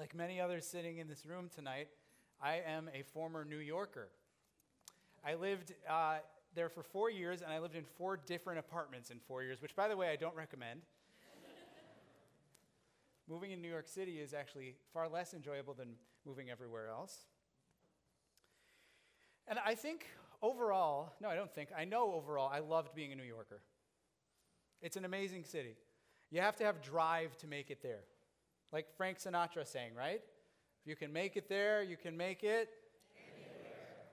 Like many others sitting in this room tonight, I am a former New Yorker. I lived uh, there for four years, and I lived in four different apartments in four years, which, by the way, I don't recommend. moving in New York City is actually far less enjoyable than moving everywhere else. And I think overall, no, I don't think, I know overall, I loved being a New Yorker. It's an amazing city. You have to have drive to make it there. Like Frank Sinatra saying, right? If you can make it there, you can make it.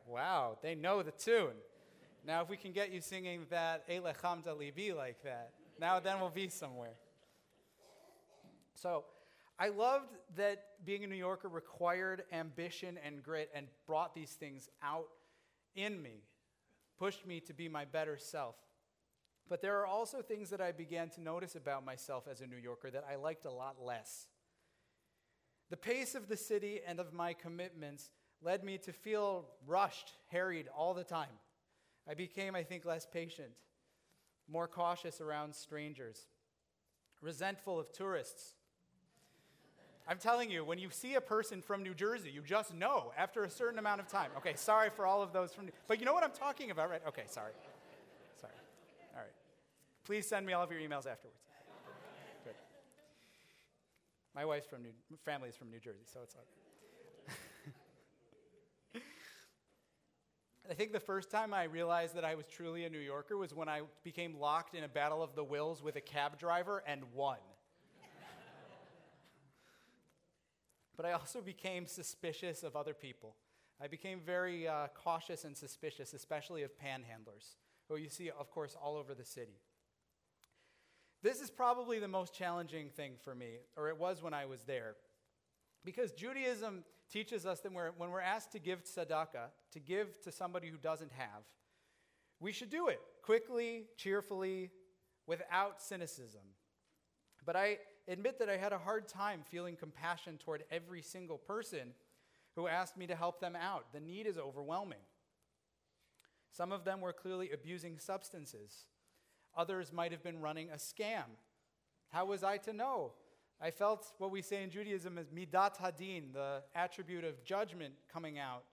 Wow, they know the tune. Now, if we can get you singing that Elechamda Libi like that, now then we'll be somewhere. So, I loved that being a New Yorker required ambition and grit and brought these things out in me, pushed me to be my better self. But there are also things that I began to notice about myself as a New Yorker that I liked a lot less. The pace of the city and of my commitments led me to feel rushed, harried all the time. I became, I think, less patient, more cautious around strangers, resentful of tourists. I'm telling you, when you see a person from New Jersey, you just know after a certain amount of time. Okay, sorry for all of those from, New- but you know what I'm talking about, right? Okay, sorry. Sorry. All right. Please send me all of your emails afterwards. My wife's from New, family is from New Jersey, so it's good. I think the first time I realized that I was truly a New Yorker was when I became locked in a battle of the wills with a cab driver and won. but I also became suspicious of other people. I became very uh, cautious and suspicious, especially of panhandlers, who you see, of course, all over the city. This is probably the most challenging thing for me, or it was when I was there. Because Judaism teaches us that we're, when we're asked to give tzedakah, to give to somebody who doesn't have, we should do it quickly, cheerfully, without cynicism. But I admit that I had a hard time feeling compassion toward every single person who asked me to help them out. The need is overwhelming. Some of them were clearly abusing substances. Others might have been running a scam. How was I to know? I felt what we say in Judaism is midat hadin, the attribute of judgment coming out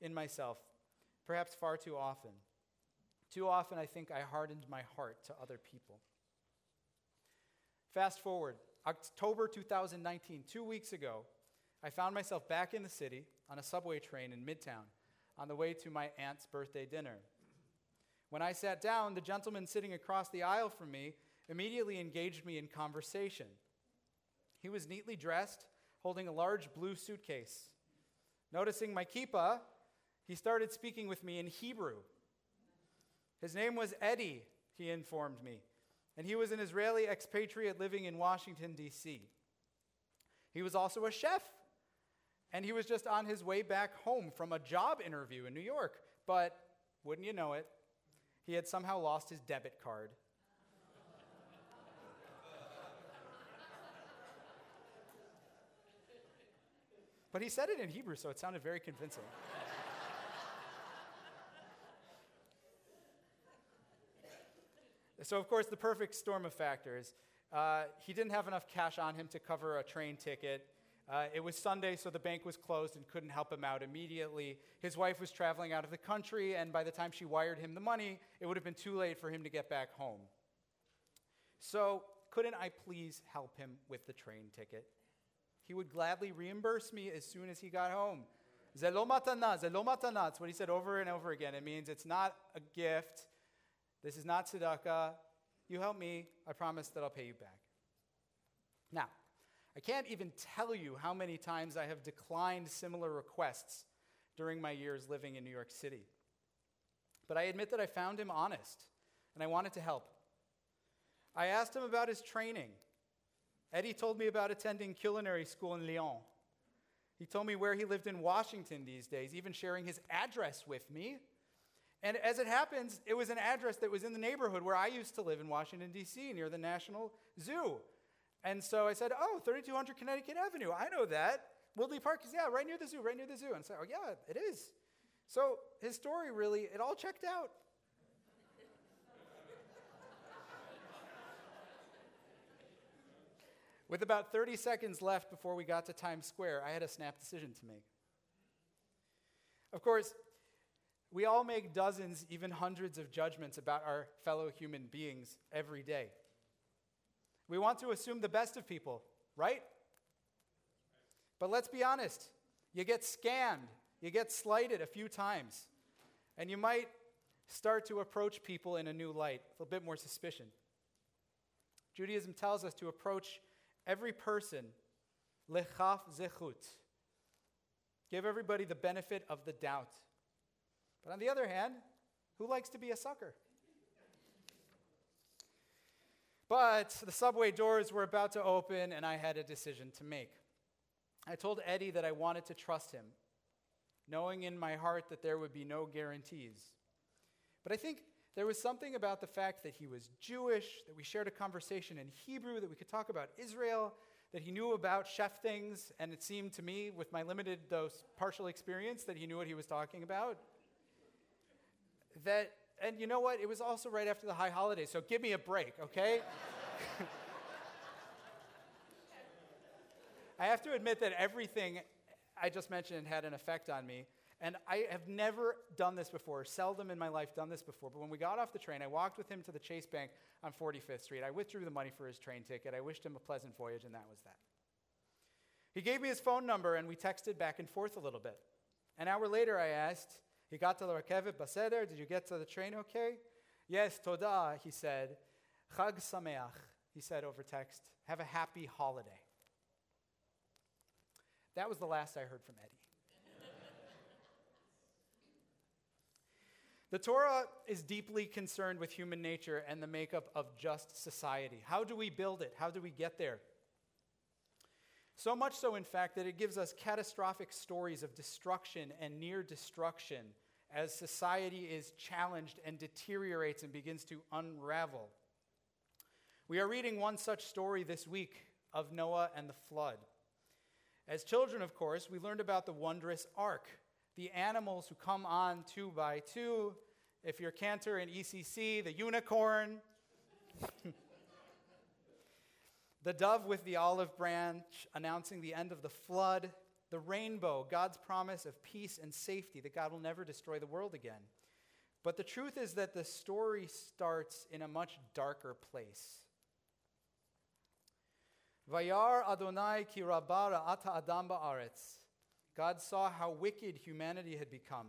in myself, perhaps far too often. Too often, I think I hardened my heart to other people. Fast forward, October 2019, two weeks ago, I found myself back in the city on a subway train in Midtown on the way to my aunt's birthday dinner. When I sat down, the gentleman sitting across the aisle from me immediately engaged me in conversation. He was neatly dressed, holding a large blue suitcase. Noticing my kippah, he started speaking with me in Hebrew. His name was Eddie, he informed me and he was an Israeli expatriate living in Washington, D.C. He was also a chef, and he was just on his way back home from a job interview in New York. But wouldn't you know it, he had somehow lost his debit card. but he said it in Hebrew, so it sounded very convincing. So, of course, the perfect storm of factors. Uh, he didn't have enough cash on him to cover a train ticket. Uh, it was Sunday, so the bank was closed and couldn't help him out immediately. His wife was traveling out of the country, and by the time she wired him the money, it would have been too late for him to get back home. So, couldn't I please help him with the train ticket? He would gladly reimburse me as soon as he got home. Zelo matana, zelo matana. That's what he said over and over again. It means it's not a gift, this is not tzedakah. You help me, I promise that I'll pay you back. Now, I can't even tell you how many times I have declined similar requests during my years living in New York City. But I admit that I found him honest, and I wanted to help. I asked him about his training. Eddie told me about attending culinary school in Lyon. He told me where he lived in Washington these days, even sharing his address with me. And as it happens, it was an address that was in the neighborhood where I used to live in Washington, D.C., near the National Zoo. And so I said, Oh, 3200 Connecticut Avenue. I know that. Woodley Park is, yeah, right near the zoo, right near the zoo. And so, oh, yeah, it is. So his story really, it all checked out. With about 30 seconds left before we got to Times Square, I had a snap decision to make. Of course, we all make dozens, even hundreds of judgments about our fellow human beings every day. We want to assume the best of people, right? But let's be honest you get scammed, you get slighted a few times, and you might start to approach people in a new light, with a bit more suspicion. Judaism tells us to approach every person lechaf zechut. Give everybody the benefit of the doubt. But on the other hand, who likes to be a sucker? But the subway doors were about to open, and I had a decision to make. I told Eddie that I wanted to trust him, knowing in my heart that there would be no guarantees. But I think there was something about the fact that he was Jewish, that we shared a conversation in Hebrew, that we could talk about Israel, that he knew about chef things, and it seemed to me, with my limited, though partial experience, that he knew what he was talking about. That, and you know what? It was also right after the high holidays, so give me a break, okay? I have to admit that everything I just mentioned had an effect on me. And I have never done this before, seldom in my life done this before. But when we got off the train, I walked with him to the Chase Bank on 45th Street. I withdrew the money for his train ticket. I wished him a pleasant voyage, and that was that. He gave me his phone number, and we texted back and forth a little bit. An hour later, I asked, he got to the Rakevet Baseder, did you get to the train okay? Yes, Toda, he said. Chag Sameach, he said over text. Have a happy holiday. That was the last I heard from Eddie. the Torah is deeply concerned with human nature and the makeup of just society. How do we build it? How do we get there? So much so, in fact, that it gives us catastrophic stories of destruction and near destruction as society is challenged and deteriorates and begins to unravel. We are reading one such story this week of Noah and the flood. As children, of course, we learned about the wondrous ark, the animals who come on two by two. If you're Cantor in ECC, the unicorn, the dove with the olive branch announcing the end of the flood, the rainbow, God's promise of peace and safety, that God will never destroy the world again. But the truth is that the story starts in a much darker place. Vayar Adonai ki rabara ata adam ba'aretz. God saw how wicked humanity had become,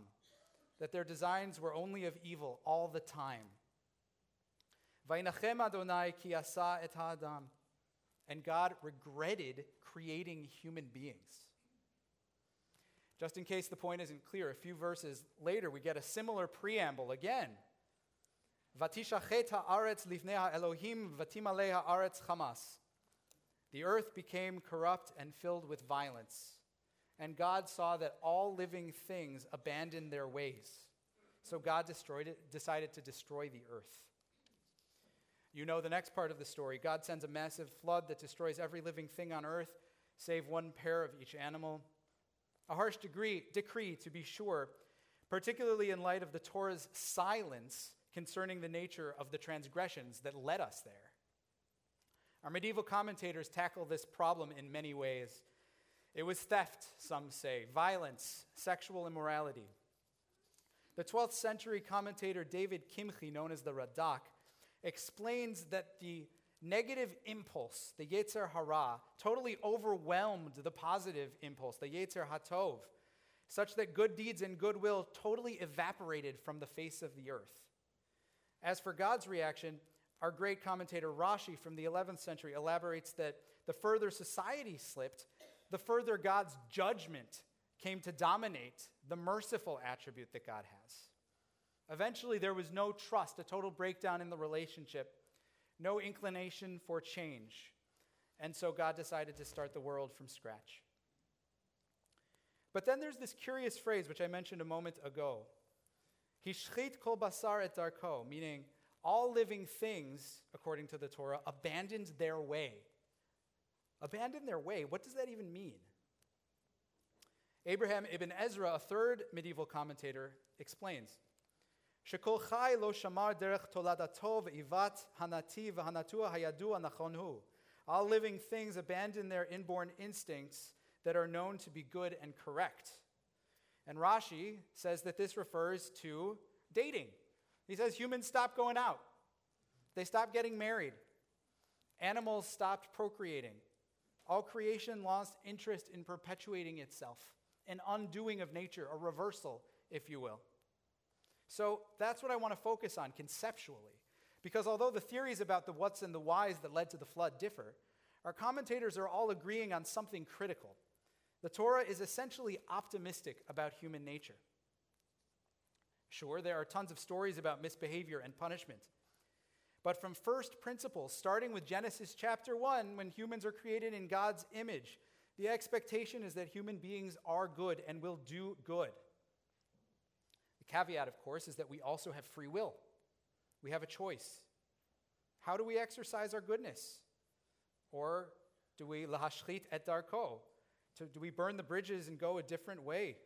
that their designs were only of evil all the time. Vaynachem Adonai ki asa et ha'adam. And God regretted creating human beings. Just in case the point isn't clear, a few verses later we get a similar preamble again. Vatishachet ha'aretz livnei Elohim vatimalei ha'aretz chamas. The earth became corrupt and filled with violence. And God saw that all living things abandoned their ways. So God destroyed it, decided to destroy the earth. You know the next part of the story. God sends a massive flood that destroys every living thing on earth, save one pair of each animal. A harsh degree, decree, to be sure, particularly in light of the Torah's silence concerning the nature of the transgressions that led us there. Our medieval commentators tackle this problem in many ways. It was theft, some say, violence, sexual immorality. The 12th century commentator David Kimchi, known as the Radak, explains that the negative impulse, the Yetzer Hara, totally overwhelmed the positive impulse, the Yetzer Hatov, such that good deeds and goodwill totally evaporated from the face of the earth. As for God's reaction, our great commentator Rashi from the 11th century elaborates that the further society slipped, the further God's judgment came to dominate the merciful attribute that God has. Eventually, there was no trust, a total breakdown in the relationship, no inclination for change. And so God decided to start the world from scratch. But then there's this curious phrase, which I mentioned a moment ago. Hishchit kol basar et darko, meaning all living things, according to the Torah, abandoned their way. Abandoned their way. What does that even mean? Abraham ibn Ezra, a third medieval commentator, explains. שכל חי לא שמר דרך תולדתו ועיוות הנתיב והנטוע הידוע נכון הוא. All living things abandon their inborn instincts that are known to be good and correct. And Rashi says that this refers to dating. He says humans stopped going out, they stopped getting married, animals stopped procreating. All creation lost interest in perpetuating itself, an undoing of nature, a reversal, if you will. So that's what I want to focus on conceptually. Because although the theories about the what's and the whys that led to the flood differ, our commentators are all agreeing on something critical. The Torah is essentially optimistic about human nature. Sure, there are tons of stories about misbehavior and punishment. But from first principles, starting with Genesis chapter 1, when humans are created in God's image, the expectation is that human beings are good and will do good. The caveat, of course, is that we also have free will. We have a choice. How do we exercise our goodness? Or do we lahashchit et darko? Do we burn the bridges and go a different way?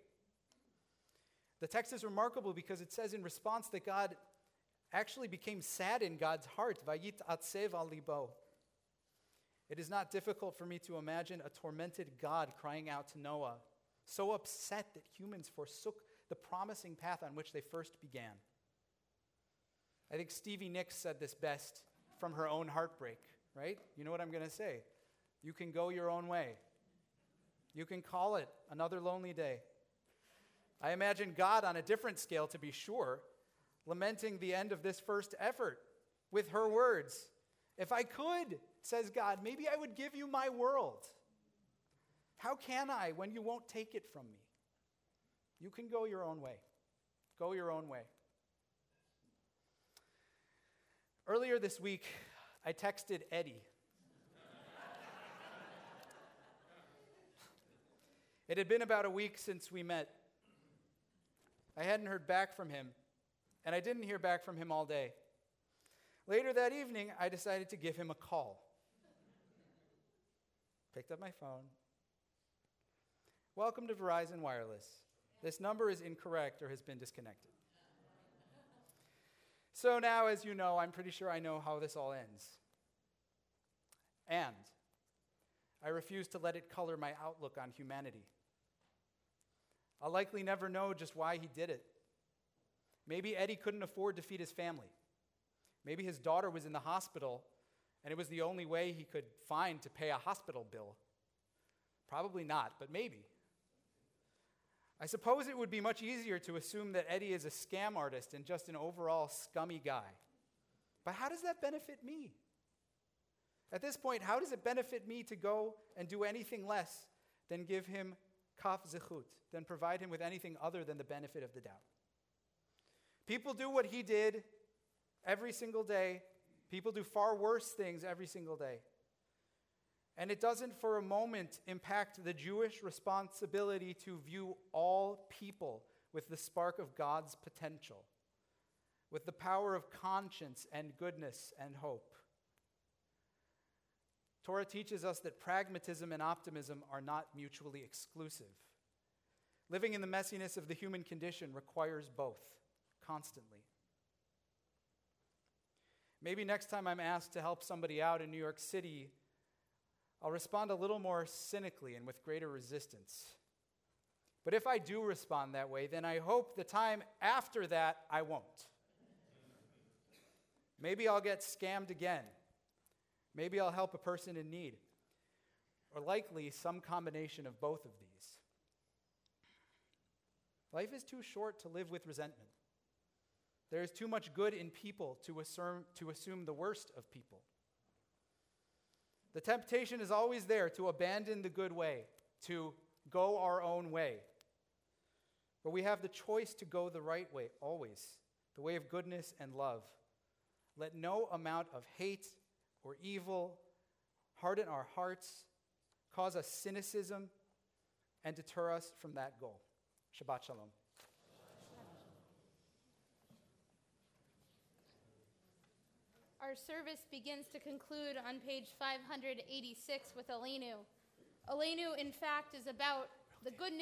The text is remarkable because it says in response that God actually became sad in God's heart. Vayit atsev al libo. It is not difficult for me to imagine a tormented God crying out to Noah, so upset that humans forsook the promising path on which they first began. I think Stevie Nicks said this best from her own heartbreak, right? You know what I'm going to say. You can go your own way. You can call it another lonely day. I imagine God on a different scale, to be sure, lamenting the end of this first effort with her words If I could, says God, maybe I would give you my world. How can I when you won't take it from me? You can go your own way. Go your own way. Earlier this week, I texted Eddie. it had been about a week since we met. I hadn't heard back from him, and I didn't hear back from him all day. Later that evening, I decided to give him a call. Picked up my phone. Welcome to Verizon Wireless. This number is incorrect or has been disconnected. So now, as you know, I'm pretty sure I know how this all ends. And I refuse to let it color my outlook on humanity. I'll likely never know just why he did it. Maybe Eddie couldn't afford to feed his family. Maybe his daughter was in the hospital and it was the only way he could find to pay a hospital bill. Probably not, but maybe. I suppose it would be much easier to assume that Eddie is a scam artist and just an overall scummy guy. But how does that benefit me? At this point, how does it benefit me to go and do anything less than give him kaf zechut, than provide him with anything other than the benefit of the doubt? People do what he did every single day. People do far worse things every single day. And it doesn't for a moment impact the Jewish responsibility to view all people with the spark of God's potential, with the power of conscience and goodness and hope. Torah teaches us that pragmatism and optimism are not mutually exclusive. Living in the messiness of the human condition requires both constantly. Maybe next time I'm asked to help somebody out in New York City, I'll respond a little more cynically and with greater resistance. But if I do respond that way, then I hope the time after that I won't. Maybe I'll get scammed again. Maybe I'll help a person in need. Or likely some combination of both of these. Life is too short to live with resentment. There is too much good in people to assume, to assume the worst of people. The temptation is always there to abandon the good way, to go our own way. But we have the choice to go the right way, always, the way of goodness and love. Let no amount of hate or evil harden our hearts, cause us cynicism, and deter us from that goal. Shabbat Shalom. Our service begins to conclude on page 586 with Aleinu. Aleinu, in fact, is about the good news.